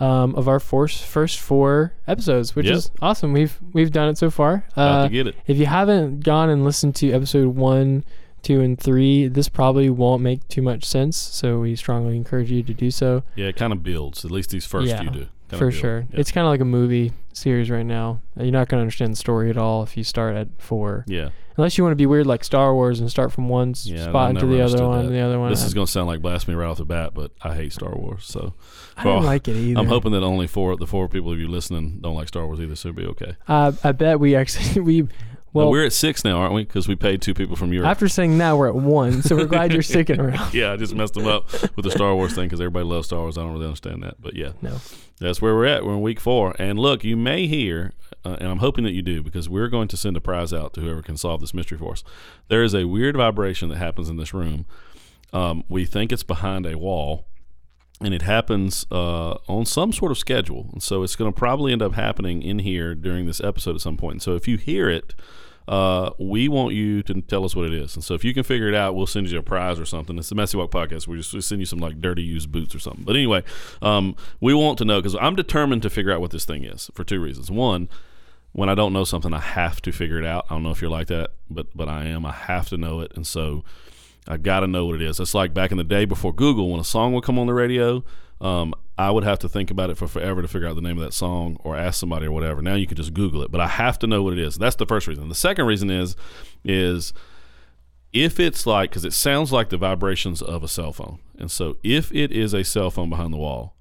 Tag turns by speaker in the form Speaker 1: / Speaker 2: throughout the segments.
Speaker 1: um, of our first first four episodes, which
Speaker 2: Yep.
Speaker 1: is awesome. We've we've done it so far.
Speaker 2: About
Speaker 1: Uh,
Speaker 2: to get it.
Speaker 1: if you haven't gone and listened to episode one, two, and three, this probably won't make too much sense. So we strongly encourage you to do so
Speaker 2: Yeah, it kind of builds. At least these first
Speaker 1: Yeah,
Speaker 2: few do.
Speaker 1: For sure.
Speaker 2: Yeah.
Speaker 1: It's kind of like a movie series right now. You're not going to understand the story at all if you start at four,
Speaker 2: yeah.
Speaker 1: unless you want to be weird like Star Wars and start from one
Speaker 2: Yeah,
Speaker 1: spot into the other one,
Speaker 2: that.
Speaker 1: the other one.
Speaker 2: This is going to sound like blasphemy right off the bat, but I hate Star Wars. So
Speaker 1: I don't
Speaker 2: well,
Speaker 1: like it either.
Speaker 2: I'm hoping that only four the four people of you listening don't like Star Wars either, so it'll be okay.
Speaker 1: Uh, I bet we actually we
Speaker 2: Well, we're at six now, aren't we? Because we paid two people from Europe.
Speaker 1: after saying that we're at one, so we're glad you're sticking around.
Speaker 2: yeah, I just messed them up with the Star Wars thing because everybody loves Star Wars. I don't really understand that, but yeah,
Speaker 1: No,
Speaker 2: that's where we're at. We're in week four, and look, you may hear, uh, and I'm hoping that you do, because we're going to send a prize out to whoever can solve this mystery for us. There is a weird vibration that happens in this room. Um, we think it's behind a wall, and it happens uh, on some sort of schedule, and so it's going to probably end up happening in here during this episode at some point. And so if you hear it. Uh, we want you to tell us what it is, and so if you can figure it out, we'll send you a prize or something. It's the Messy Walk podcast. We just we send you some like dirty used boots or something. But anyway, um, we want to know because I'm determined to figure out what this thing is for two reasons. One, when I don't know something, I have to figure it out. I don't know if you're like that, but but I am. I have to know it, and so I got to know what it is. It's like back in the day before Google, when a song would come on the radio, um, I would have to think about it for forever to figure out the name of that song or ask somebody or whatever. Now you can just Google it, but I have to know what it is. That's the first reason. The second reason is is if it's like because it sounds like the vibrations of a cell phone, and so if it is a cell phone behind the wall,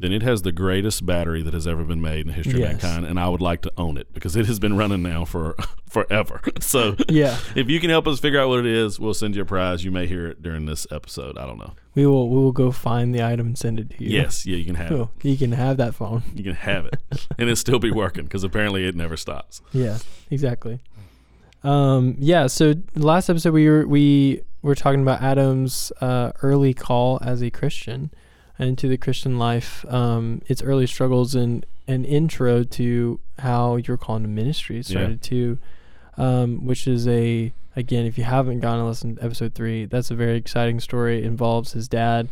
Speaker 2: then it has the greatest battery that has ever been made in the history
Speaker 1: Yes.
Speaker 2: of mankind, and I would like to own it because it has been running now for forever. So
Speaker 1: yeah,
Speaker 2: if you can help us figure out what it is, we'll send you a prize. You may hear it during this episode. I don't know.
Speaker 1: we will we will go find the item and send it to you.
Speaker 2: Yes, yeah, you can have it.
Speaker 1: You can have that phone.
Speaker 2: You can have it, and it still be working because apparently it never stops.
Speaker 1: Yeah, exactly. Um, yeah. So last episode we were we were talking about Adam's uh, early call as a Christian into the Christian life, um, its early struggles, and an intro to how your call to ministry started too, um, which is a again if you haven't gone and listened to episode three, that's a very exciting story. It involves his dad.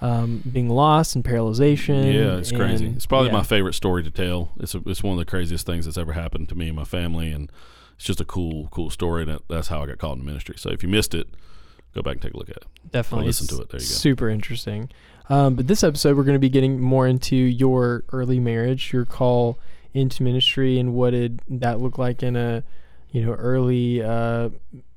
Speaker 1: Um, being lost and paralyzation.
Speaker 2: Yeah, it's crazy. It's probably
Speaker 1: yeah.
Speaker 2: my favorite story to tell. It's a, it's one of the craziest things that's ever happened to me and my family, and it's just a cool cool story. And that, that's how I got called into ministry. So if you missed it, go back and take a look at it.
Speaker 1: definitely
Speaker 2: listen to it. There you go.
Speaker 1: super interesting um, but this episode we're going to be getting more into your early marriage your call into ministry and what did that look like in a you know early uh,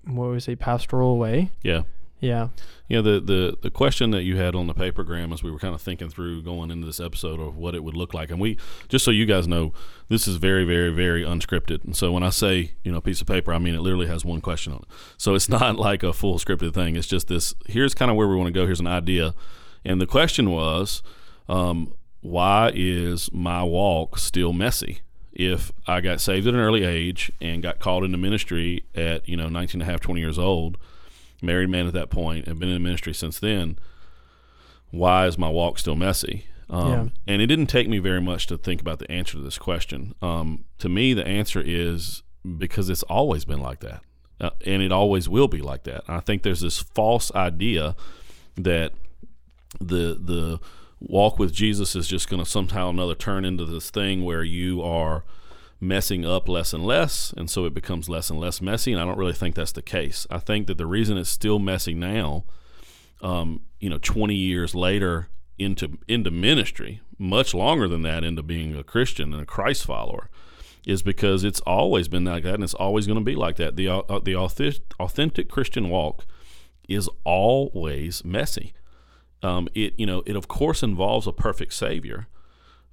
Speaker 1: what would we say pastoral way
Speaker 2: Yeah.
Speaker 1: Yeah
Speaker 2: Yeah, the, the, the question that you had on the papergram as we were kind of thinking through going into this episode of what it would look like. And we, just so you guys know, this is very, very, very unscripted. And so when I say, you know, piece of paper, I mean, it literally has one question on it. So it's not like a full scripted thing. It's just this here's kind of where we want to go. Here's an idea. And the question was, um, why is my walk still messy? If I got saved at an early age and got called into ministry at, you know, 19 and a half, 20 years old, married man at that point, have been in the ministry since then. Why is my walk still messy? Um, And it didn't take me very much to think about the answer to this question. Um, to me, the answer is because it's always been like that, uh, and it always will be like that. I think there's this false idea that the the walk with Jesus is just going to somehow or another turn into this thing where you are messing up less and less, and so it becomes less and less messy. And I don't really think that's the case. I think that the reason it's still messy now, um, you know, 20 years later into into ministry, much longer than that into being a Christian and a Christ follower, is because it's always been like that, and it's always going to be like that. The uh, the authentic, Christian walk is always messy. Um, it you know it of course involves a perfect Savior,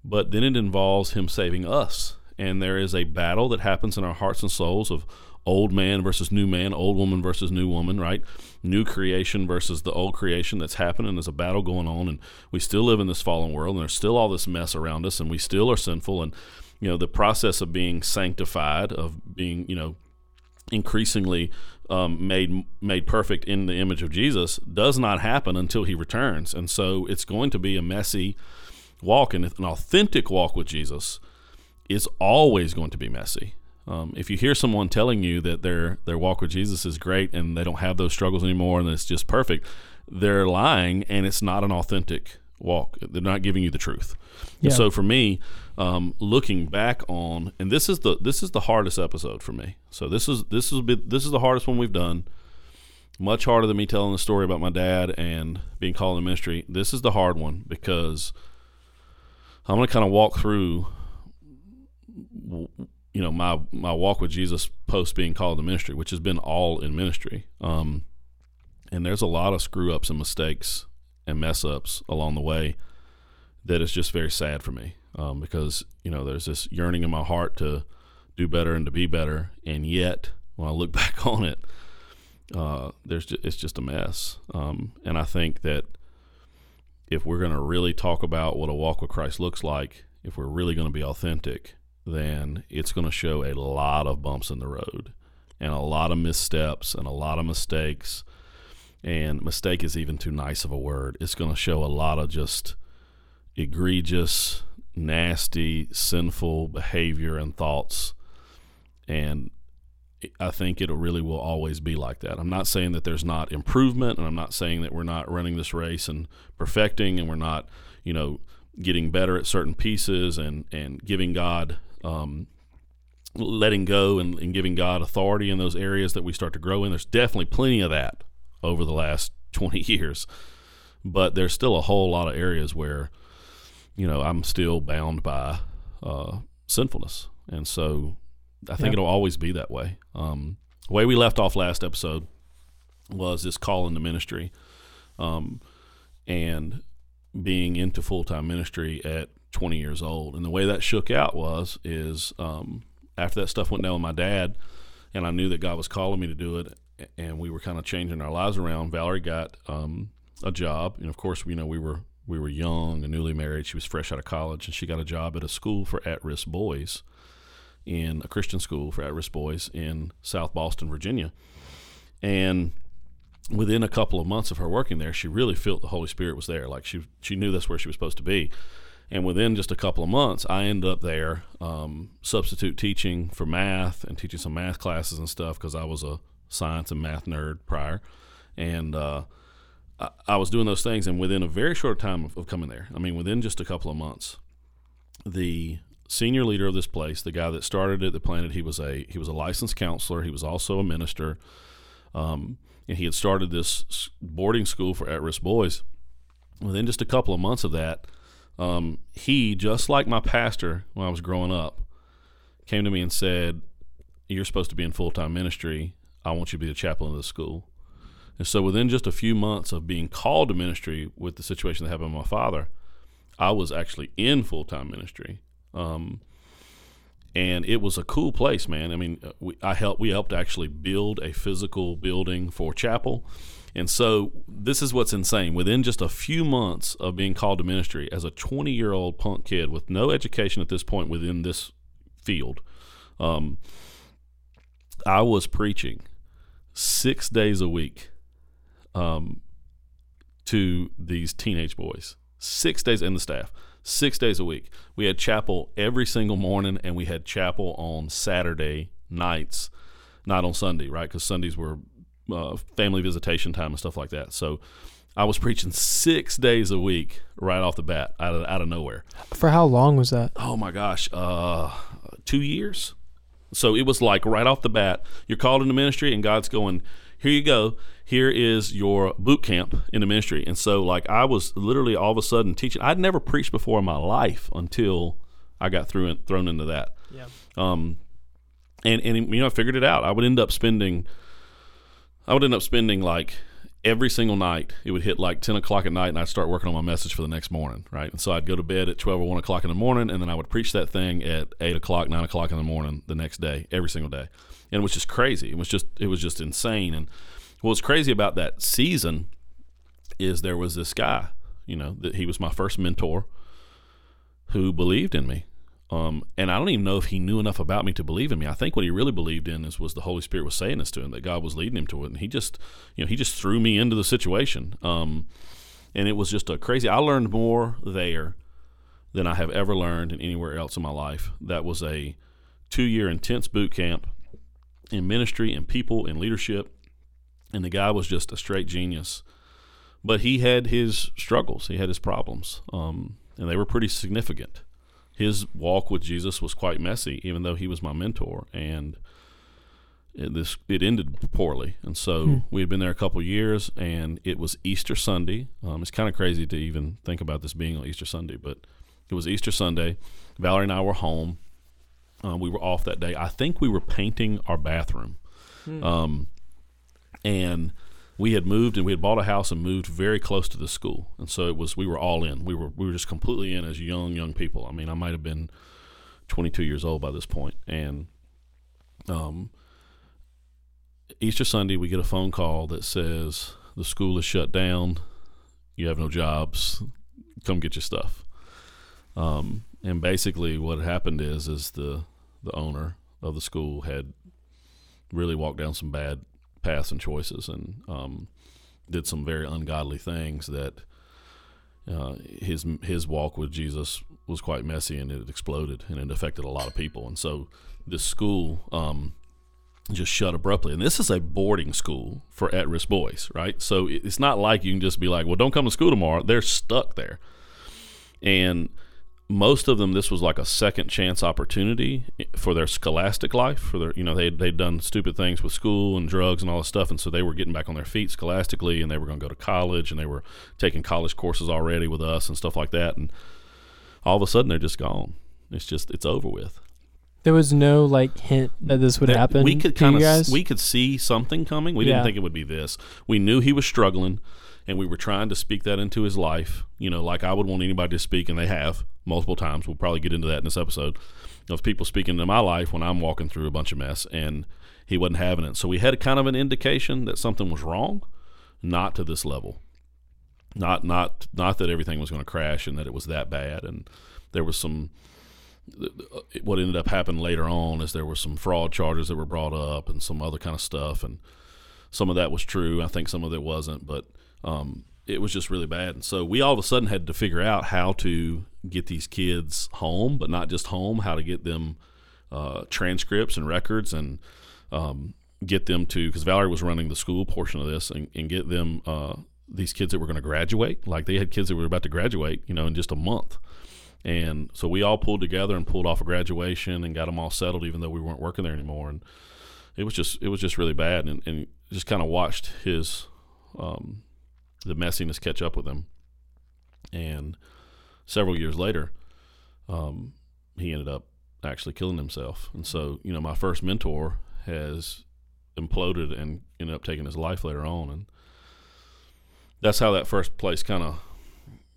Speaker 2: but then it involves Him saving us, and there is a battle that happens in our hearts and souls of old man versus new man, old woman versus new woman, right? New creation versus the old creation that's happening. There's a battle going on, and we still live in this fallen world, and there's still all this mess around us, and we still are sinful. And you know, the process of being sanctified, of being, you know, increasingly um, made made perfect in the image of Jesus does not happen until he returns. And so it's going to be a messy walk and an authentic walk with Jesus is always going to be messy. Um, if you hear someone telling you that their their walk with Jesus is great and they don't have those struggles anymore and it's just perfect, they're lying and it's not an authentic walk. They're not giving you the truth. Yeah. So for me, um, looking back on, and this is the this is the hardest episode for me. So this is this is this is the hardest one we've done. Much harder than me telling the story about my dad and being called in ministry. This is the hard one because I'm going to kind of walk through, you know, my my walk with Jesus post being called to ministry, which has been all in ministry. Um, and there's a lot of screw ups and mistakes and mess ups along the way that is just very sad for me um, because you know there's this yearning in my heart to do better and to be better, and yet when I look back on it, uh, there's just, it's just a mess. Um, and I think that if we're going to really talk about what a walk with Christ looks like, if we're really going to be authentic, then it's going to show a lot of bumps in the road and a lot of missteps and a lot of mistakes. And mistake is even too nice of a word. It's going to show a lot of just egregious, nasty, sinful behavior and thoughts. And I think it really will always be like that. I'm not saying that there's not improvement, and I'm not saying that we're not running this race and perfecting, and we're not, you know, getting better at certain pieces and and giving God, um, letting go and, and giving God authority in those areas that we start to grow in. There's definitely plenty of that over the last 20 years, but there's still a whole lot of areas where, you know, I'm still bound by uh, sinfulness, and so I think it'll always be that way. Um, the way we left off last episode was this call into ministry, um, and being into full time ministry at 20 years old. And the way that shook out was is um, after that stuff went down with my dad, and I knew that God was calling me to do it, and we were kind of changing our lives around. Valerie got um, a job, and of course, you know, we were we were young and newly married. She was fresh out of college, and she got a job at a school for at risk boys in a Christian school for at risk boys in South Boston, Virginia. And within a couple of months of her working there, she really felt the Holy Spirit was there. Like she she knew that's where she was supposed to be. And within just a couple of months, I ended up there um, substitute teaching for math and teaching some math classes and stuff because I was a science and math nerd prior. And uh, I, I, was doing those things. And within a very short time of, of coming there, I mean, within just a couple of months, the senior leader of this place, the guy that started it, that planted, he was a he was a licensed counselor. He was also a minister, um, and he had started this boarding school for at-risk boys. Within just a couple of months of that, um, he just like my pastor when I was growing up, came to me and said, "You're supposed to be in full-time ministry. I want you to be the chaplain of the school." And so, within just a few months of being called to ministry with the situation that happened with my father, I was actually in full-time ministry um, and it was a cool place, man. I mean, we, I helped. We helped actually build a physical building for chapel, and so this is what's insane. Within just a few months of being called to ministry, as a 20 year old punk kid with no education at this point within this field, um, I was preaching six days a week um, to these teenage boys. Six days in the staff six days a week. We had chapel every single morning, and we had chapel on Saturday nights, not on Sunday, right? Because Sundays were uh, family visitation time and stuff like that. So I was preaching six days a week right off the bat, out of out of nowhere.
Speaker 1: For how long was that?
Speaker 2: Oh my gosh, uh, two years. So it was like right off the bat, you're called into ministry, and God's going, "Here you go here is your boot camp in the ministry. And so, like, I was literally all of a sudden teaching. I'd never preached before in my life until I got through and thrown into that. Yeah. Um, and and you know, I figured it out. I would end up spending, I would end up spending like every single night. It would hit like ten o'clock at night, and I'd start working on my message for the next morning. Right. And so I'd go to bed at twelve or one o'clock in the morning, and then I would preach that thing at eight o'clock, nine o'clock in the morning the next day, every single day. And it was just crazy. It was just it was just insane. And what was crazy about that season is there was this guy, you know, that he was my first mentor who believed in me. Um, and I don't even know if he knew enough about me to believe in me. I think what he really believed in is was the Holy Spirit was saying this to him that God was leading him to it, and he just, you know, he just threw me into the situation. Um, and it was just a crazy. I learned more there than I have ever learned in anywhere else in my life. That was a two-year intense boot camp in ministry and people and leadership, and the guy was just a straight genius. But he had his struggles. He had his problems, um, and they were pretty significant his walk with Jesus was quite messy, even though he was my mentor, and it, this it ended poorly. And so hmm. we had been there a couple years, and it was Easter Sunday. Um, it's kind of crazy to even think about this being on Easter Sunday, but it was Easter Sunday. Valerie and I were home. Um, we were off that day. I think we were painting our bathroom, hmm. um, and we had moved and we had bought a house and moved very close to the school, and so it was we were all in. We were we were just completely in as young young people. I mean, I might have been 22 years old by this point, and um, Easter Sunday we get a phone call that says the school is shut down. You have no jobs. Come get your stuff. Um, and basically, what happened is is the the owner of the school had really walked down some bad paths and choices, and um, did some very ungodly things that uh, his his walk with Jesus was quite messy, and it exploded, and it affected a lot of people. And so this school um, just shut abruptly. And this is a boarding school for at-risk boys, right? So it's not like you can just be like, "Well, don't come to school tomorrow." They're stuck there, and most of them this was like a second chance opportunity for their scholastic life for their you know they they'd done stupid things with school and drugs and all this stuff. And so they were getting back on their feet scholastically and they were going to go to college and they were taking college courses already with us and stuff like that. And all of a sudden they're just gone. It's just it's over with.
Speaker 1: There was no like hint that this would happen
Speaker 2: we could kind of we could see something coming. We didn't think it would be this. We knew he was struggling and we were trying to speak that into his life, you know, like I would want anybody to speak, and they have multiple times. We'll probably get into that in this episode of people speaking into my life when I'm walking through a bunch of mess, and he wasn't having it. So we had kind of an indication that something was wrong, not to this level. Not not not that everything was going to crash and that it was that bad, and there was some. What ended up happening later on is there were some fraud charges that were brought up and some other kind of stuff, and some of that was true. I think some of it wasn't, but um, it was just really bad. And so we all of a sudden had to figure out how to get these kids home, but not just home, how to get them uh, transcripts and records and um, get them to, because Valerie was running the school portion of this, and, and get them uh, these kids that were going to graduate. Like they had kids that were about to graduate, you know, in just a month. And so we all pulled together and pulled off a graduation and got them all settled, even though we weren't working there anymore. And it was just, it was just really bad. And, and just kind of watched his, um, the messiness catch up with him. And several years later, um, he ended up actually killing himself. And so, you know, my first mentor has imploded and ended up taking his life later on. And that's how that first place kind of,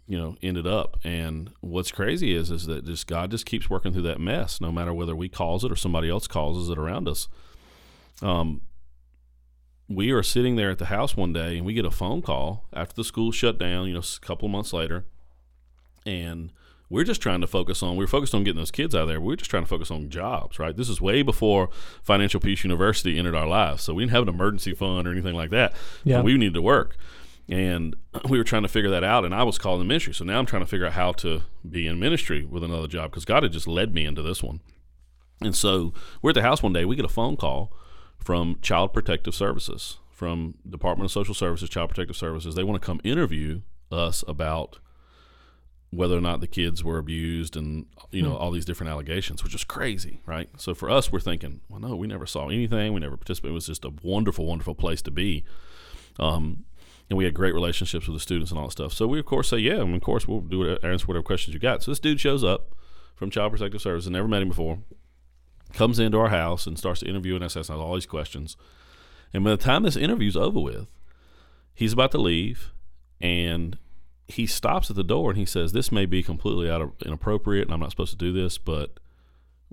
Speaker 2: you know, ended up. And what's crazy is, is that just God just keeps working through that mess, no matter whether we cause it or somebody else causes it around us. Um, we are sitting there at the house one day and we get a phone call after the school shut down, you know, a couple of months later. And we're just trying to focus on, we are focused on getting those kids out of there. We are just trying to focus on jobs, right? This is way before Financial Peace University entered our lives. So we didn't have an emergency fund or anything like that. Yeah. we needed to work. And we were trying to figure that out. And I was calling the ministry. So now I'm trying to figure out how to be in ministry with another job because God had just led me into this one. And so we're at the house one day. We get a phone call from Child Protective Services, from Department of Social Services, Child Protective Services. They want to come interview us about whether or not the kids were abused and you know mm. all these different allegations which is crazy right? So for us we're thinking well no we never saw anything. We never participated. It was just a wonderful wonderful place to be. Um, and we had great relationships with the students and all that stuff. So we of course say yeah and of course we'll do it, answer whatever questions you got. So this dude shows up from child protective services. Never met him before comes into our house and starts to interview us, asks all these questions. And by the time this interview's over with, he's about to leave, and he stops at the door and he says, "This may be completely out of inappropriate, and I'm not supposed to do this, but."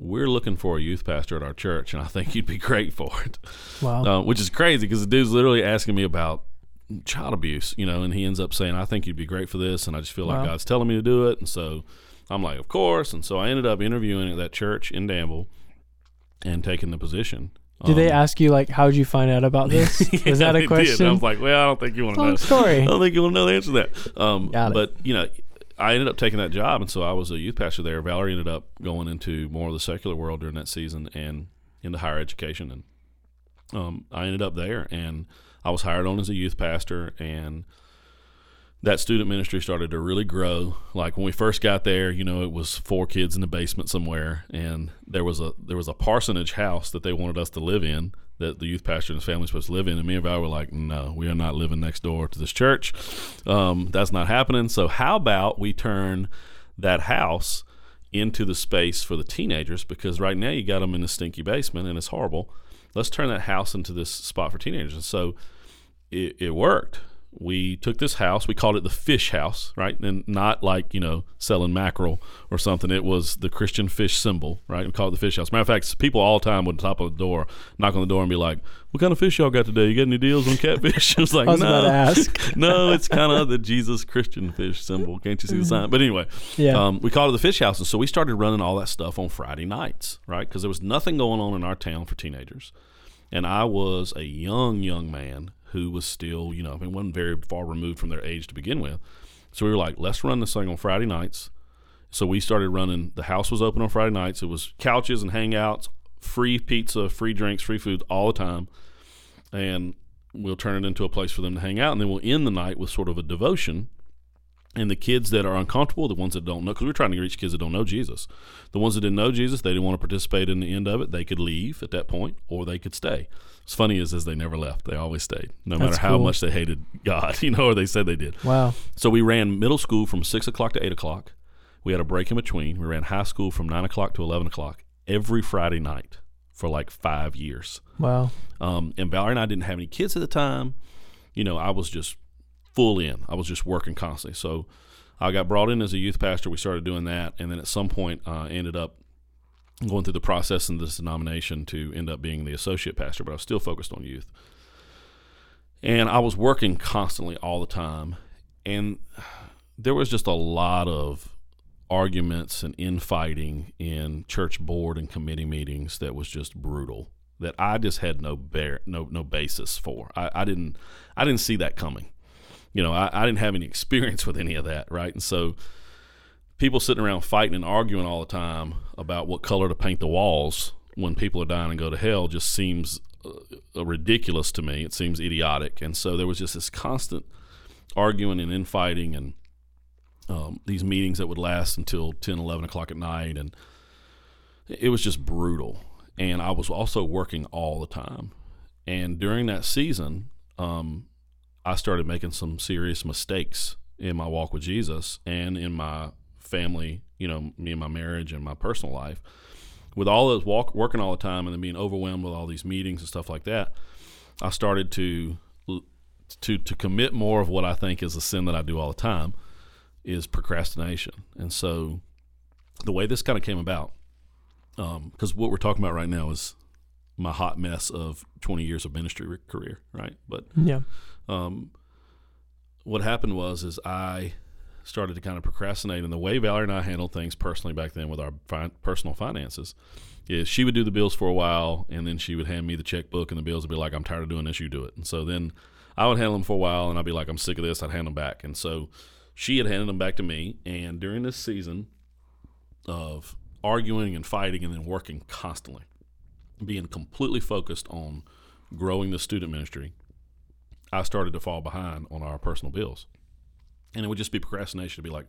Speaker 2: We're looking for a youth pastor at our church, and I think you'd be great for it. Wow! Uh, which is crazy because the dude's literally asking me about child abuse, you know, and he ends up saying, I think you'd be great for this. And I just feel
Speaker 1: Wow.
Speaker 2: like God's telling me to do it. And so I'm like, of course. And so I ended up interviewing at that church in Danville and taking the position.
Speaker 1: Did they
Speaker 2: Um,
Speaker 1: ask you like, how did you find out about this?
Speaker 2: yeah,
Speaker 1: Was that
Speaker 2: they
Speaker 1: a
Speaker 2: did.
Speaker 1: question?
Speaker 2: I was like, well, I don't think you want to know.
Speaker 1: Story.
Speaker 2: I don't think you want to know the answer to that. Um. But you know, I ended up taking that job, and so I was a youth pastor there. Valerie ended up going into more of the secular world during that season and into higher education, and um, I ended up there, and I was hired on as a youth pastor, and that student ministry started to really grow. Like when we first got there, you know, it was four kids in the basement somewhere, and there was a there was a parsonage house that they wanted us to live in that the youth pastor and his family was supposed to live in. And me and Val were like, no, we are not living next door to this church. Um, that's not happening. So how about we turn that house into the space for the teenagers? Because right now you got them in the stinky basement and it's horrible. Let's turn that house into this spot for teenagers. So it, it worked. We took this house, we called it the fish house, right? And not like, you know, selling mackerel or something. It was the Christian fish symbol, right? We called it the fish house. Matter of fact, people all the time would top of the door, knock on the door and be like, What kind of fish y'all got today? You got any deals on catfish? I was like,
Speaker 1: I was
Speaker 2: No.
Speaker 1: about to ask.
Speaker 2: no, it's kind of the Jesus Christian fish symbol. Can't you see the sign? But anyway,
Speaker 1: Yeah.
Speaker 2: um, we called it the fish house. And so we started running all that stuff on Friday nights, right? Because there was nothing going on in our town for teenagers. And I was a young, young man who was still, you know, I mean, wasn't very far removed from their age to begin with. So we were like, let's run this thing on Friday nights. So we started running, the house was open on Friday nights. It was couches and hangouts, free pizza, free drinks, free food all the time. And we'll turn it into a place for them to hang out. And then we'll end the night with sort of a devotion. And the kids that are uncomfortable, the ones that don't know, because we're trying to reach kids that don't know Jesus. The ones that didn't know Jesus, they didn't want to participate in the end of it. They could leave at that point, or they could stay. What's funny is, is they never left. They always stayed, no
Speaker 1: That's
Speaker 2: matter how
Speaker 1: cool.
Speaker 2: much they hated God, you know, or they said they did.
Speaker 1: wow.
Speaker 2: So we ran middle school from six o'clock to eight o'clock. We had a break in between. We ran high school from nine o'clock to eleven o'clock every Friday night for like five years.
Speaker 1: Wow.
Speaker 2: Um, and Valerie and I didn't have any kids at the time. You know, I was just full in. I was just working constantly. So I got brought in as a youth pastor. We started doing that, and then at some point, uh, ended up going through the process in this denomination to end up being the associate pastor. But I was still focused on youth, and I was working constantly all the time, and there was just a lot of arguments and infighting in church board and committee meetings that was just brutal that I just had no bear no no basis for. I, I didn't I didn't see that coming. You know, I, I didn't have any experience with any of that, right? And so people sitting around fighting and arguing all the time about what color to paint the walls when people are dying and go to hell just seems uh, ridiculous to me. It seems idiotic. And so there was just this constant arguing and infighting and um, these meetings that would last until 10, 11 o'clock at night. And it was just brutal. And I was also working all the time. And during that season, um, I started making some serious mistakes in my walk with Jesus and in my family, you know, me and my marriage and my personal life. With all those walk, working all the time and then being overwhelmed with all these meetings and stuff like that, I started to to to commit more of what I think is a sin that I do all the time is procrastination. And so the way this kind of came about, because what we're talking about right now is my hot mess of 20 years of ministry career, right? But
Speaker 1: Yeah.
Speaker 2: um, what happened was is I started to kind of procrastinate, and the way Valerie and I handled things personally back then with our fi- personal finances is she would do the bills for a while, and then she would hand me the checkbook, and the bills would be like, "I'm tired of doing this, you do it." And so then I would handle them for a while, and I'd be like, "I'm sick of this," I'd hand them back, and so she had handed them back to me, and during this season of arguing and fighting, and then working constantly, being completely focused on growing the student ministry. I started to fall behind on our personal bills. And it would just be procrastination to be like,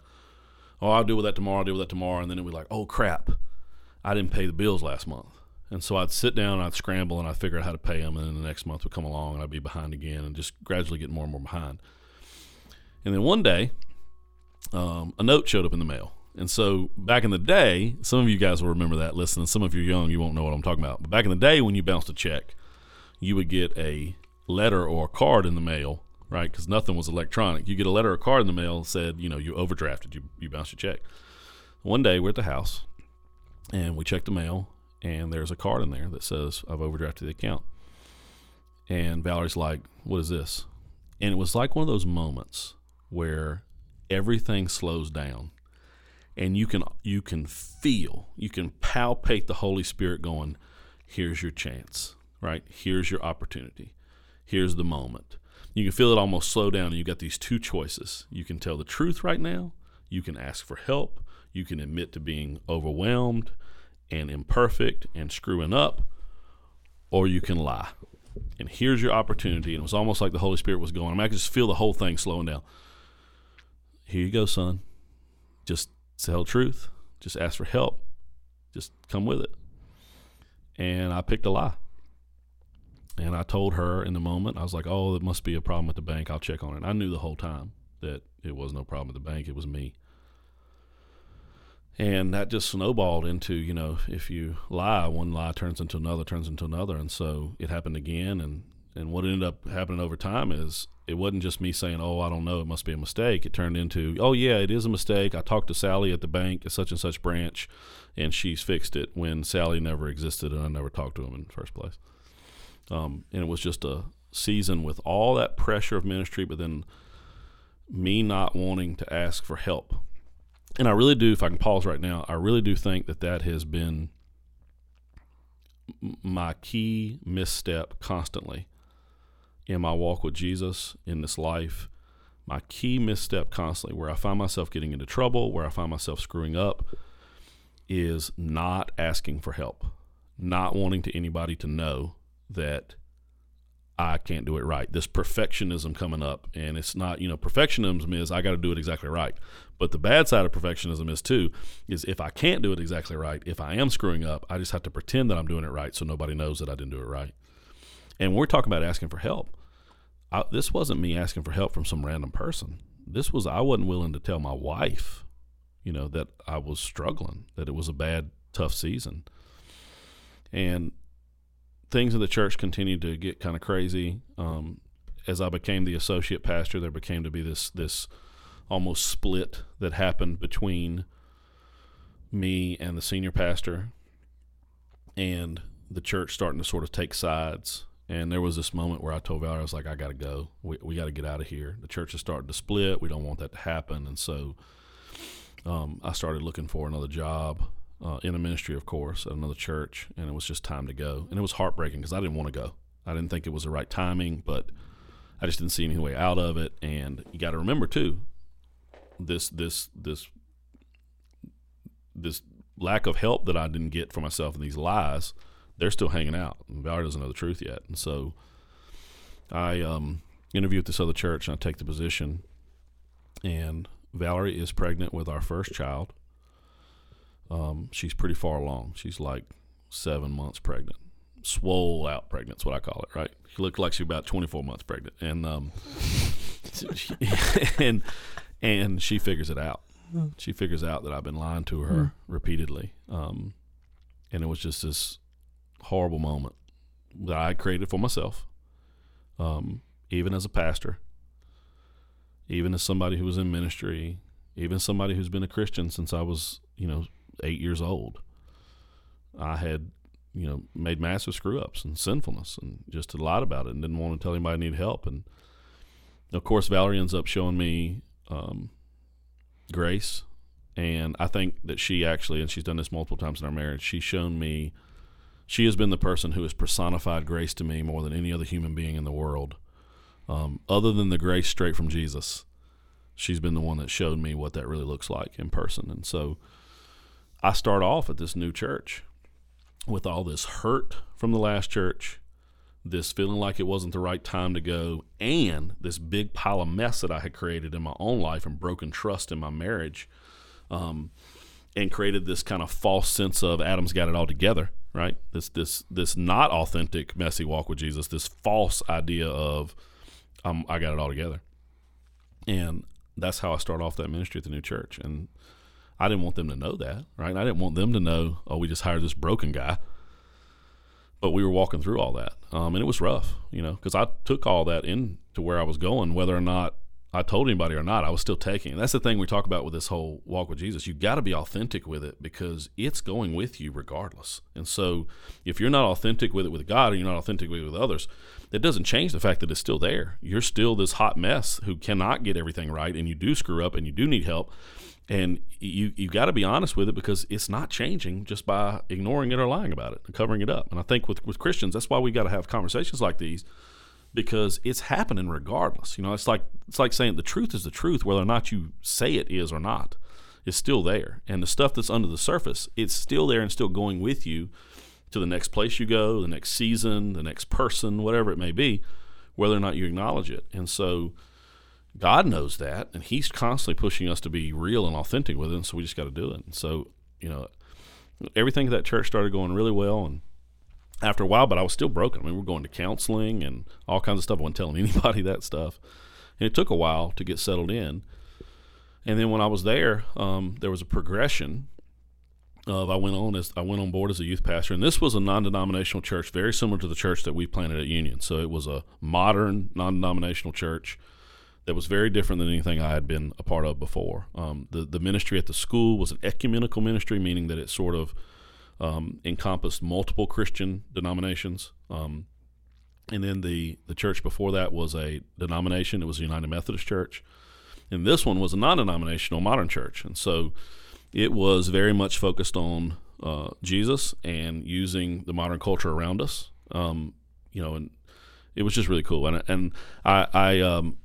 Speaker 2: oh, I'll deal with that tomorrow, I'll deal with that tomorrow. And then it would be like, oh, crap, I didn't pay the bills last month. And so I'd sit down, and I'd scramble, and I'd figure out how to pay them. And then the next month would come along, and I'd be behind again and just gradually get more and more behind. And then one day, um, a note showed up in the mail. And so back in the day, some of you guys will remember that. Listen, some of you are young, you won't know what I'm talking about. But back in the day, when you bounced a check, you would get a letter or a card in the mail, right? Because nothing was electronic. You get a letter or card in the mail said, you know, you overdrafted, you, you bounced your check. One day we're at the house and we check the mail and there's a card in there that says, I've overdrafted the account. And Valerie's like, What is this? and it was like one of those moments where everything slows down and you can you can feel you can palpate the holy spirit going here's your chance right here's your opportunity here's the moment you can feel it almost slow down and you've got these two choices you can tell the truth right now you can ask for help you can admit to being overwhelmed and imperfect and screwing up or you can lie and here's your opportunity and it was almost like the holy spirit was going i, mean, I could just feel the whole thing slowing down here you go son just tell the truth. Just ask for help. Just come with it. And I picked a lie. And I told her in the moment, I was like, oh, it must be a problem at the bank. I'll check on it. I knew the whole time that it was no problem at the bank. It was me. And that just snowballed into, you know, if you lie, one lie turns into another, turns into another. And so it happened again. And, and what ended up happening over time is it wasn't just me saying, "Oh, I don't know, it must be a mistake." It turned into, "Oh yeah, it is a mistake." I talked to Sally at the bank at such and such branch, and she's fixed it when Sally never existed and I never talked to him in the first place. Um, and it was just a season with all that pressure of ministry, but then me not wanting to ask for help. And I really do, if I can pause right now, I really do think that that has been my key misstep constantly in my walk with Jesus in this life, my key misstep constantly, where I find myself getting into trouble, where I find myself screwing up, is not asking for help, not wanting to anybody to know that I can't do it right. This perfectionism coming up, and it's not, you know, perfectionism is I got to do it exactly right. But the bad side of perfectionism is too, is if I can't do it exactly right, if I am screwing up, I just have to pretend that I'm doing it right so nobody knows that I didn't do it right. And we're talking about asking for help. I, this wasn't me asking for help from some random person. This was I wasn't willing to tell my wife, you know, that I was struggling, that it was a bad, tough season. And things in the church continued to get kind of crazy. Um, as I became the associate pastor, there became to be this this almost split that happened between me and the senior pastor, and the church starting to sort of take sides and there was this moment where I told Valerie, I was like, I got to go. We, we got to get out of here. The church is starting to split. We don't want that to happen. And so um, I started looking for another job uh, in a ministry, of course, at another church. And it was just time to go. And it was heartbreaking because I didn't want to go. I didn't think it was the right timing, but I just didn't see any way out of it. And you got to remember, too, this, this, this, this lack of help that I didn't get for myself and these lies – they're still hanging out. Valerie doesn't know the truth yet. And so I um, interview at this other church and I take the position. And Valerie is pregnant with our first child. Um, she's pretty far along. She's like seven months pregnant. Swole out pregnant, what I call it, right? She looked like she's about 24 months pregnant. And, um, and, and she figures it out. She figures out that I've been lying to her mm. repeatedly. Um, and it was just this horrible moment that I created for myself, um, even as a pastor, even as somebody who was in ministry, even somebody who's been a Christian since I was, you know, eight years old. I had, you know, made massive screw ups and sinfulness and just lied about it and didn't want to tell anybody I needed help. And of course, Valerie ends up showing me um, grace. And I think that she actually, and she's done this multiple times in our marriage, she's shown me she has been the person who has personified grace to me more than any other human being in the world. Um, other than the grace straight from Jesus, she's been the one that showed me what that really looks like in person. And so I start off at this new church with all this hurt from the last church, this feeling like it wasn't the right time to go, and this big pile of mess that I had created in my own life and broken trust in my marriage, um, and created this kind of false sense of Adam's got it all together right? This this this not authentic messy walk with Jesus, this false idea of um, I got it all together, and that's how I start off that ministry at the new church. And I didn't want them to know that, right? I didn't want them to know, oh, we just hired this broken guy. But we were walking through all that, um, and it was rough, you know, because I took all that in to where I was going, whether or not I told anybody or not, I was still taking. And That's the thing we talk about with this whole walk with Jesus. You got to be authentic with it because it's going with you regardless. And so, if you're not authentic with it with God, or you're not authentic with it with others, It doesn't change the fact that it's still there. You're still this hot mess who cannot get everything right, and you do screw up, and you do need help, and you you got to be honest with it because it's not changing just by ignoring it or lying about it and covering it up. And I think with with Christians, that's why we got to have conversations like these because it's happening regardless. You know, it's like it's like saying the truth is the truth, whether or not you say it is or not. It's still there, and the stuff that's under the surface, it's still there and still going with you to the next place you go, the next season, the next person, whatever it may be, whether or not you acknowledge it. And so, God knows that, and He's constantly pushing us to be real and authentic with it. And so we just got to do it. And so, you know, everything at that church started going really well, and after a while, but I was still broken. I mean, we are going to counseling and all kinds of stuff. I wasn't telling anybody that stuff. And it took a while to get settled in. And then when I was there, um, there was a progression of I went on as I went on board as a youth pastor, and this was a non-denominational church, very similar to the church that we planted at Union. So it was a modern non-denominational church that was very different than anything I had been a part of before. Um, the the ministry at the school was an ecumenical ministry, meaning that it sort of um, encompassed multiple Christian denominations. Um, and then the, the church before that was a denomination. It was the United Methodist Church. And this one was a non denominational modern church. And so it was very much focused on uh, Jesus and using the modern culture around us. Um, you know, and it was just really cool. And, and I, I, um,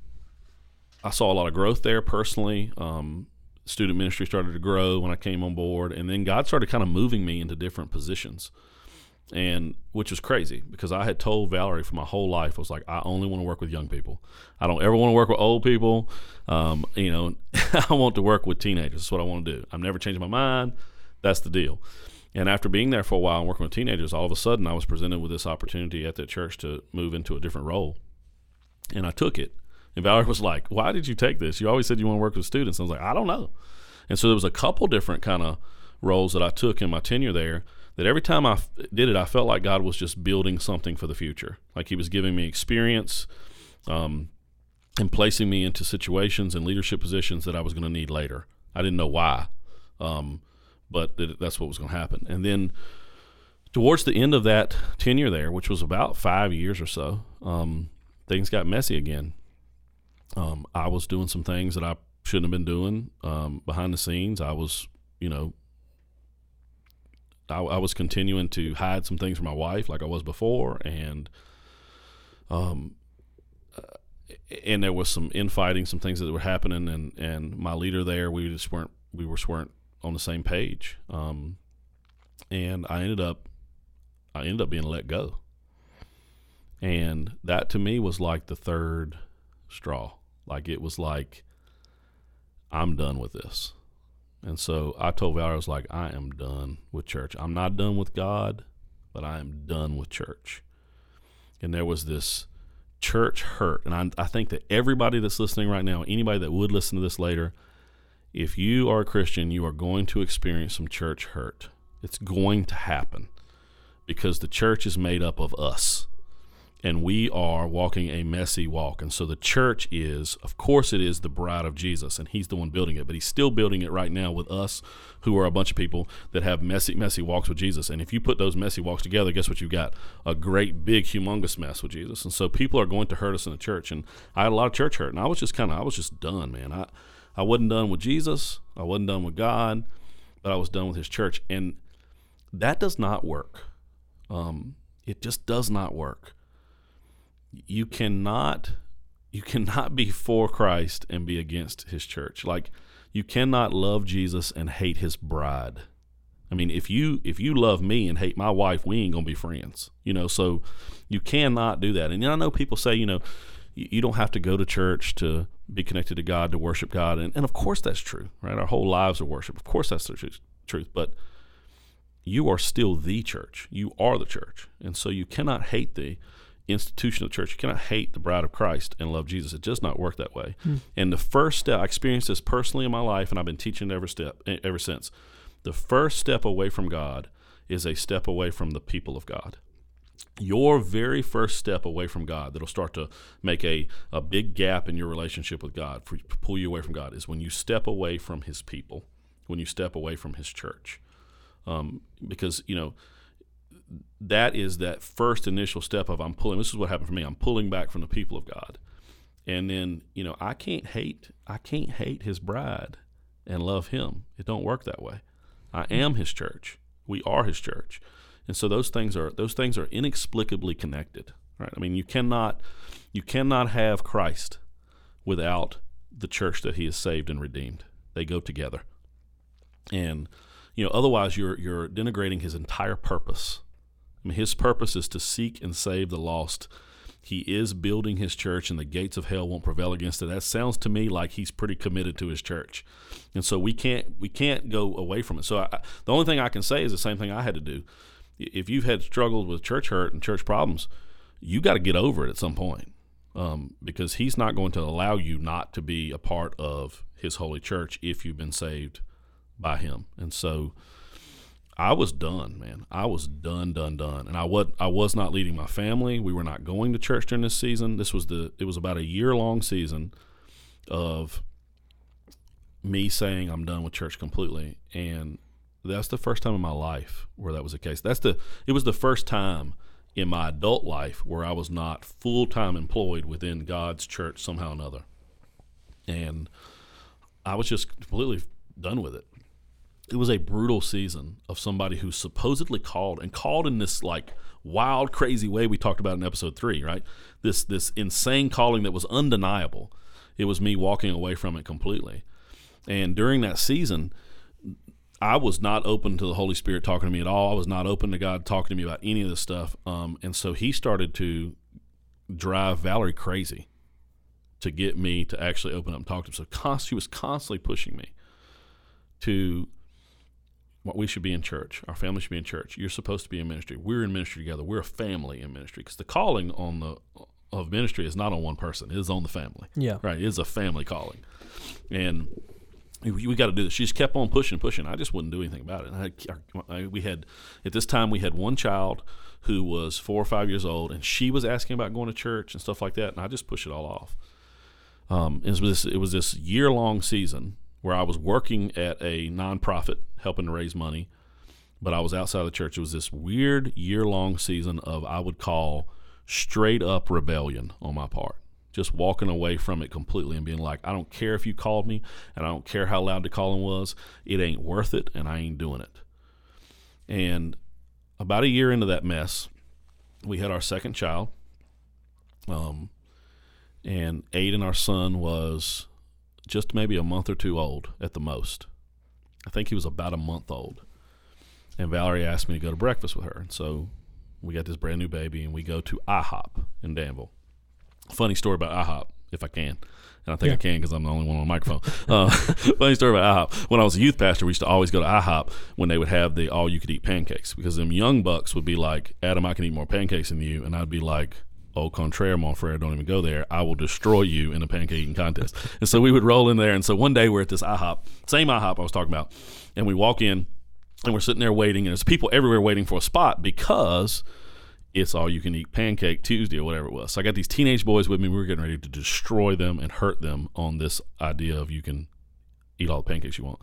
Speaker 2: I saw a lot of growth there personally. Um, student ministry started to grow when I came on board, and then God started kind of moving me into different positions, and which was crazy because I had told Valerie for my whole life I was like, I only want to work with young people. I don't ever want to work with old people. Um, you know, I want to work with teenagers. That's what I want to do. I'm never changing my mind. That's the deal. And after being there for a while and working with teenagers, all of a sudden I was presented with this opportunity at that church to move into a different role, and I took it and Valerie was like, "Why did you take this? You always said you want to work with students." I was like, "I don't know." And so there was a couple different kind of roles that I took in my tenure there. That every time I did it, I felt like God was just building something for the future. Like He was giving me experience, um, and placing me into situations and leadership positions that I was going to need later. I didn't know why, um, but th- that's what was going to happen. And then towards the end of that tenure there, which was about five years or so, um, things got messy again. Um, I was doing some things that I shouldn't have been doing um, behind the scenes. I was, you know, I, I, was continuing to hide some things from my wife, like I was before, and um, and there was some infighting, some things that were happening, and and my leader there, we just weren't we were weren't on the same page, um, and I ended up I ended up being let go, and that to me was like the third straw. Like it was like, I'm done with this. And so I told Valerie, I was like, I am done with church. I'm not done with God, but I am done with church. And there was this church hurt. And I, I think that everybody that's listening right now, anybody that would listen to this later, if you are a Christian, you are going to experience some church hurt. It's going to happen because the church is made up of us and we are walking a messy walk. And so the church is, of course, it is the bride of Jesus, and He's the one building it, but He's still building it right now with us, who are a bunch of people that have messy, messy walks with Jesus. And if you put those messy walks together, guess what you've got? A great, big, humongous mess with Jesus. And so people are going to hurt us in the church. And I had a lot of church hurt, and I was just kind of, I was just done, man. I, I wasn't done with Jesus, I wasn't done with God, but I was done with His church. And that does not work. Um, it just does not work you cannot you cannot be for Christ and be against his church. Like you cannot love Jesus and hate his bride. I mean, if you if you love me and hate my wife, we ain't gonna be friends. You know, so you cannot do that. And I know people say, you know, you, don't have to go to church to be connected to God to worship God, and, and of course that's true, right? Our whole lives are worship. Of course that's the truth. Truth, but you are still the church. You are the church, and so you cannot hate the institution of church. You cannot hate the bride of Christ and love Jesus. It does not work that way. Hmm. And the first step, I experienced this personally in my life, and I've been teaching every step ever since. The first step away from God is a step away from the people of God. Your very first step away from God that'll start to make a, a big gap in your relationship with God, for, pull you away from God, is when you step away from His people, when you step away from His church. Um, because, you know, that is that first initial step of I'm pulling. This is what happened for me. I'm pulling back from the people of God, and then you know I can't hate. I can't hate His bride and love Him. It don't work that way. I am His church. We are His church, and so those things are those things are inexplicably connected. Right? I mean, you cannot you cannot have Christ without the church that He has saved and redeemed. They go together, and you know otherwise you're you're denigrating His entire purpose His purpose is to seek and save the lost. He is building his church, and the gates of hell won't prevail against it. That sounds to me like he's pretty committed to his church, and so we can't we can't go away from it. So I, the only thing I can say is the same thing I had to do. If you've had struggled with church hurt and church problems, you got to get over it at some point, um, because he's not going to allow you not to be a part of his holy church if you've been saved by him. And so I was done, man. I was done, done, done. And I was I was not leading my family. We were not going to church during this season. This was the it was about a year long season of me saying I'm done with church completely. And that's the first time in my life where that was the case. That's the it was the first time in my adult life where I was not full time employed within God's church somehow or another. And I was just completely done with it it was a brutal season of somebody who supposedly called and called in this like wild, crazy way we talked about in episode three, right? This this insane calling that was undeniable. It was me walking away from it completely. And during that season, I was not open to the Holy Spirit talking to me at all. I was not open to God talking to me about any of this stuff. Um, and so He started to drive Valerie crazy to get me to actually open up and talk to him. So const- she was constantly pushing me to we should be in church. Our family should be in church. You're supposed to be in ministry. We're in ministry together. We're a family in ministry because the calling on the of ministry is not on one person. It is on the family.
Speaker 1: Yeah.
Speaker 2: Right. It is a family calling, and we, we got to do this. She just kept on pushing, pushing. I just wouldn't do anything about it. I, I, we had at this time we had one child who was four or five years old, and she was asking about going to church and stuff like that, and I just pushed it all off. Um, it was this, it was this year long season where I was working at a nonprofit helping to raise money, but I was outside the church. It was this weird year long season of I would call straight up rebellion on my part. Just walking away from it completely and being like, I don't care if you called me and I don't care how loud the calling was. It ain't worth it and I ain't doing it. And about a year into that mess, we had our second child. Um, and Aiden, our son, was just maybe a month or two old at the most. I think he was about a month old. And Valerie asked me to go to breakfast with her. And so we got this brand new baby and we go to IHOP in Danville. Funny story about IHOP, if I can. And I think yeah. I can because I'm the only one on the microphone. Uh, funny story about IHOP. When I was a youth pastor, we used to always go to IHOP when they would have the all you could eat pancakes because them young bucks would be like, Adam, I can eat more pancakes than you. And I'd be like, au contraire, mon frere, don't even go there. I will destroy you in a pancake eating contest. and so we would roll in there. And so one day we're at this IHOP, same IHOP I was talking about, and we walk in and we're sitting there waiting, and there's people everywhere waiting for a spot because it's all you can eat pancake Tuesday or whatever it was. So I got these teenage boys with me. We were getting ready to destroy them and hurt them on this idea of you can eat all the pancakes you want.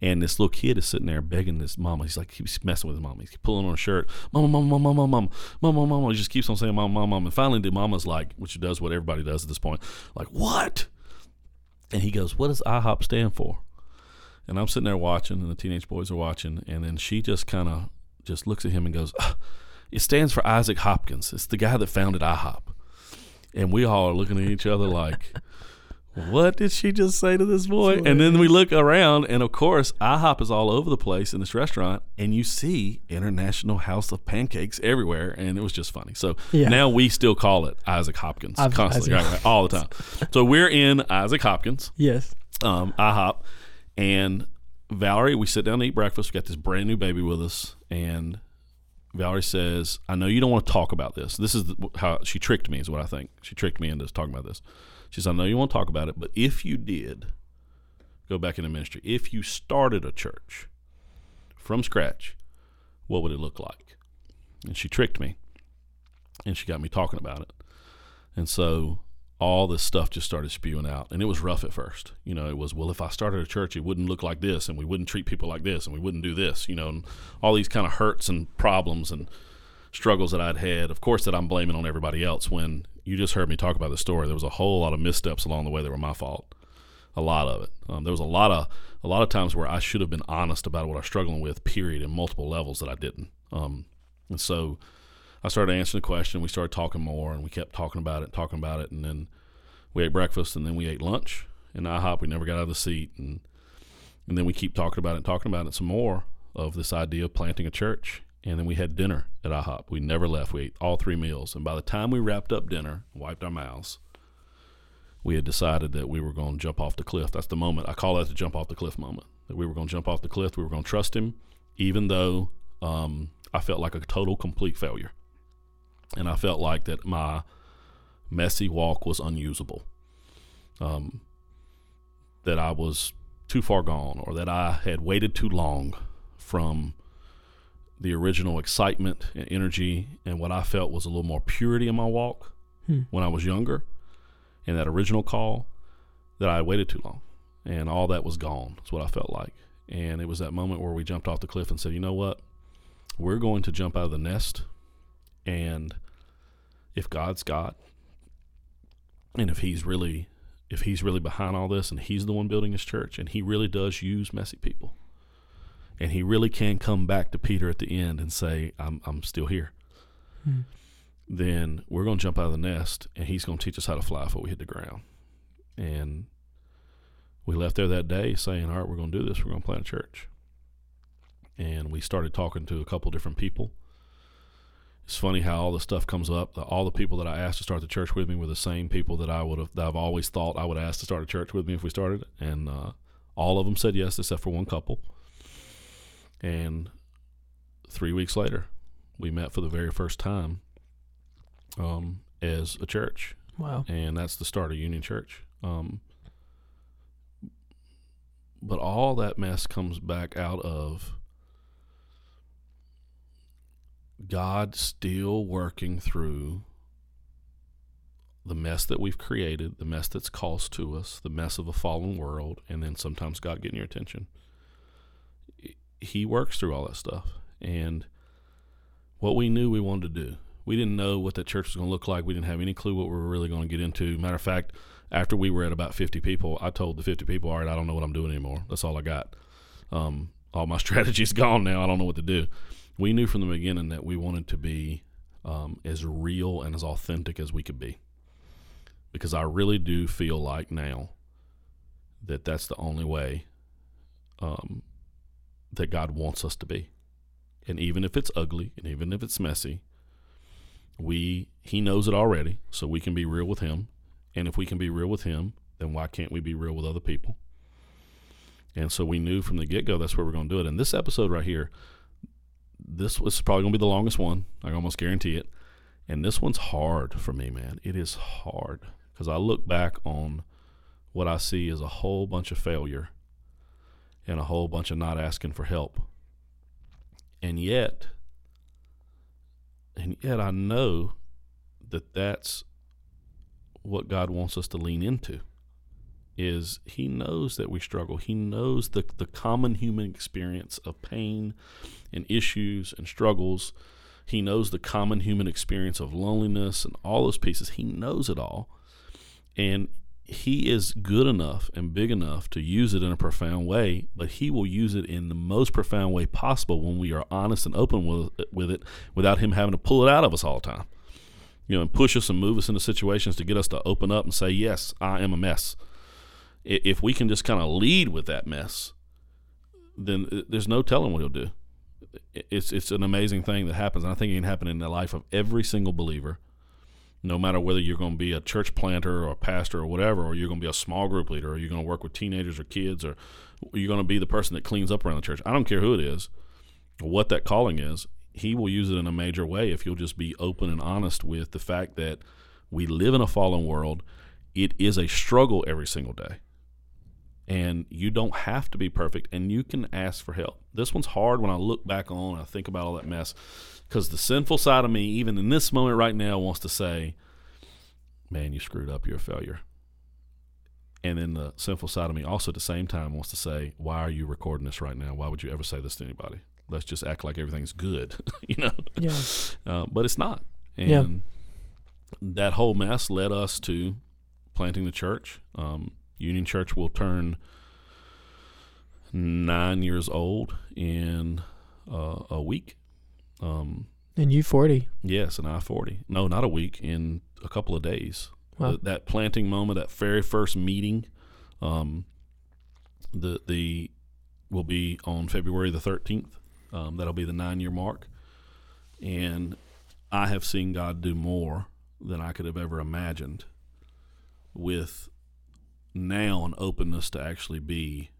Speaker 2: And this little kid is sitting there begging this mama. He's like, he's messing with his mama. He's pulling on her shirt. Mama, mama, mama, mama, mama, mama, mama. He just keeps on saying mama, mama, mama. And finally, the mama's like, which does what everybody does at this point, like, what? And he goes, what does IHOP stand for? And I'm sitting there watching, and the teenage boys are watching. And then she just kind of just looks at him and goes, it stands for Isaac Hopkins. It's the guy that founded IHOP. And we all are looking at each other like, what did she just say to this boy? And then we look around, and of course, IHOP is all over the place in this restaurant, and you see International House of Pancakes everywhere, and it was just funny. So yeah. now we still call it Isaac Hopkins I've, constantly, Isaac. Right, right, all the time. so we're in Isaac Hopkins.
Speaker 1: Yes.
Speaker 2: Um, IHOP, and Valerie, we sit down to eat breakfast. We got this brand new baby with us, and Valerie says, "I know you don't want to talk about this. This is how she tricked me. Is what I think. She tricked me into talking about this." She I know you won't talk about it, but if you did go back into ministry, if you started a church from scratch, what would it look like? And she tricked me and she got me talking about it. And so all this stuff just started spewing out. And it was rough at first. You know, it was, well, if I started a church, it wouldn't look like this and we wouldn't treat people like this and we wouldn't do this, you know, and all these kind of hurts and problems. And struggles that I'd had, of course, that I'm blaming on everybody else. When you just heard me talk about the story, there was a whole lot of missteps along the way that were my fault. A lot of it. Um, there was a lot of a lot of times where I should have been honest about what I was struggling with. Period, in multiple levels that I didn't. Um, and so I started answering the question. We started talking more, and we kept talking about it, talking about it, and then we ate breakfast, and then we ate lunch. And I IHOP, we never got out of the seat, and and then we keep talking about it, and talking about it some more of this idea of planting a church. And then we had dinner at IHOP. We never left. We ate all three meals. And by the time we wrapped up dinner, wiped our mouths, we had decided that we were going to jump off the cliff. That's the moment. I call that the jump off the cliff moment. That we were going to jump off the cliff. We were going to trust him, even though um, I felt like a total, complete failure. And I felt like that my messy walk was unusable. Um, that I was too far gone or that I had waited too long from the original excitement and energy and what I felt was a little more purity in my walk
Speaker 1: Hmm.
Speaker 2: when I was younger and that original call that I had waited too long and all that was gone. That's what I felt like. And it was that moment where we jumped off the cliff and said, you know what? We're going to jump out of the nest and if God's God and if he's really if he's really behind all this and he's the one building his church and he really does use messy people and he really can come back to Peter at the end and say I'm I'm still here
Speaker 1: Hmm.
Speaker 2: then we're going to jump out of the nest and he's going to teach us how to fly before we hit the ground and we left there that day saying all right we're going to do this we're going to plant a church and we started talking to a couple different people it's funny how all the stuff comes up. All the people that I asked to start the church with me were the same people that I would have that I've always thought I would ask to start a church with me if we started and uh, all of them said yes except for one couple. And three weeks later, we met for the very first time um, as a church,
Speaker 1: Wow.
Speaker 2: and that's the start of Union Church. Um, but all that mess comes back out of God still working through the mess that we've created, the mess that's caused to us, the mess of a fallen world, and then sometimes God getting your attention. He works through all that stuff. And what we knew we wanted to do, we didn't know what that church was going to look like. We didn't have any clue what we were really going to get into. Matter of fact, after we were at about 50 people, I told the 50 people, all right, I don't know what I'm doing anymore. That's all I got. Um, all my strategy's gone now. I don't know what to do. We knew from the beginning that we wanted to be um, as real and as authentic as we could be. Because I really do feel like now that that's the only way um, that God wants us to be. And even if it's ugly and even if it's messy, we he knows it already, so we can be real with him. And if we can be real with him, then why can't we be real with other people? And so we knew from the get go that's where we're going to do it. And this episode right here, this was probably going to be the longest one. I almost guarantee it. And this one's hard for me, man. It is hard because I look back on what I see as a whole bunch of failure and a whole bunch of not asking for help. And yet, and yet I know that that's what God wants us to lean into is he knows that we struggle. He knows the the common human experience of pain and issues and struggles. He knows the common human experience of loneliness and all those pieces. He knows it all. And he is good enough and big enough to use it in a profound way, but he will use it in the most profound way possible when we are honest and open with it, with it without him having to pull it out of us all the time. You know, and push us and move us into situations to get us to open up and say, "Yes, I am a mess." If we can just kind of lead with that mess, then uh, there's no telling what he'll do. It's it's an amazing thing that happens, and I think it can happen in the life of every single believer no matter whether you're going to be a church planter or a pastor or whatever, or you're going to be a small group leader, or you're going to work with teenagers or kids, or you're going to be the person that cleans up around the church. I don't care who it is, what that calling is. He will use it in a major way if you'll just be open and honest with the fact that we live in a fallen world. It is a struggle every single day. And you don't have to be perfect, and you can ask for help. This one's hard when I look back on and I think about all that mess because the sinful side of me, even in this moment right now, wants to say, Man, you screwed up, you're a failure. And then the sinful side of me also at the same time wants to say, Why are you recording this right now? Why would you ever say this to anybody? let's just act like everything's good, you know.
Speaker 1: Yeah.
Speaker 2: Uh, but it's not. And
Speaker 1: Yeah.
Speaker 2: that whole mess led us to planting the church. Um, Union Church will turn nine years old in uh, a week. Um,
Speaker 1: And you 40.
Speaker 2: yes, an I forty. No, not a week. In a couple of days.
Speaker 1: Wow.
Speaker 2: Th- that planting moment, that very first meeting, um, the the will be on February the thirteenth. Um, that'll be the nine year mark, and I have seen God do more than I could have ever imagined. With now an openness to actually be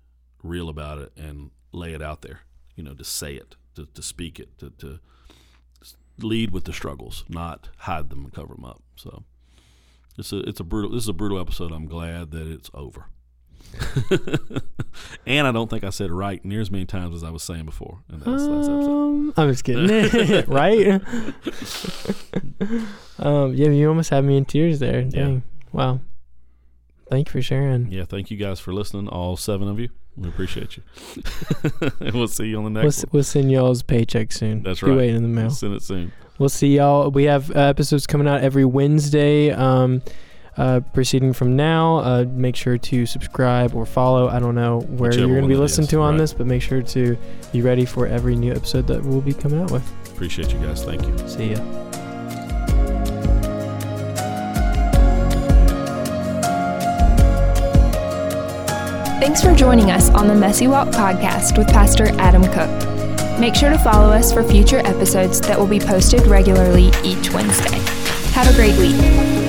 Speaker 2: real about it and lay it out there, you know, to say it, to, to speak it, to, to lead with the struggles, not hide them and cover them up. So it's a it's a brutal this is a brutal episode. I'm glad that it's over. and I don't think I said right near as many times as I was saying before in that last episode.
Speaker 1: Um, I'm just kidding. right? um, yeah, you almost had me in tears there. Dang. Wow. Thank you for sharing.
Speaker 2: Yeah, thank you guys for listening, all seven of you. We appreciate you. and we'll see you on the
Speaker 1: We'll,
Speaker 2: next
Speaker 1: we'll send y'all's paycheck soon.
Speaker 2: That's right.
Speaker 1: Be waiting in the
Speaker 2: one.
Speaker 1: mail.
Speaker 2: Send it soon.
Speaker 1: We'll see y'all. We have uh, episodes coming out every Wednesday. Um, uh, proceeding from now, uh, make sure to subscribe or follow. I don't know where
Speaker 2: Whichever
Speaker 1: you're going to be listening
Speaker 2: is,
Speaker 1: to on
Speaker 2: right.
Speaker 1: this, but make sure to be ready for every new episode that we'll be coming out with.
Speaker 2: Appreciate you guys. Thank you.
Speaker 1: See ya.
Speaker 3: Thanks for joining us on the Messy Walk podcast with Pastor Adam Cook. Make sure to follow us for future episodes that will be posted regularly each Wednesday. Have a great week.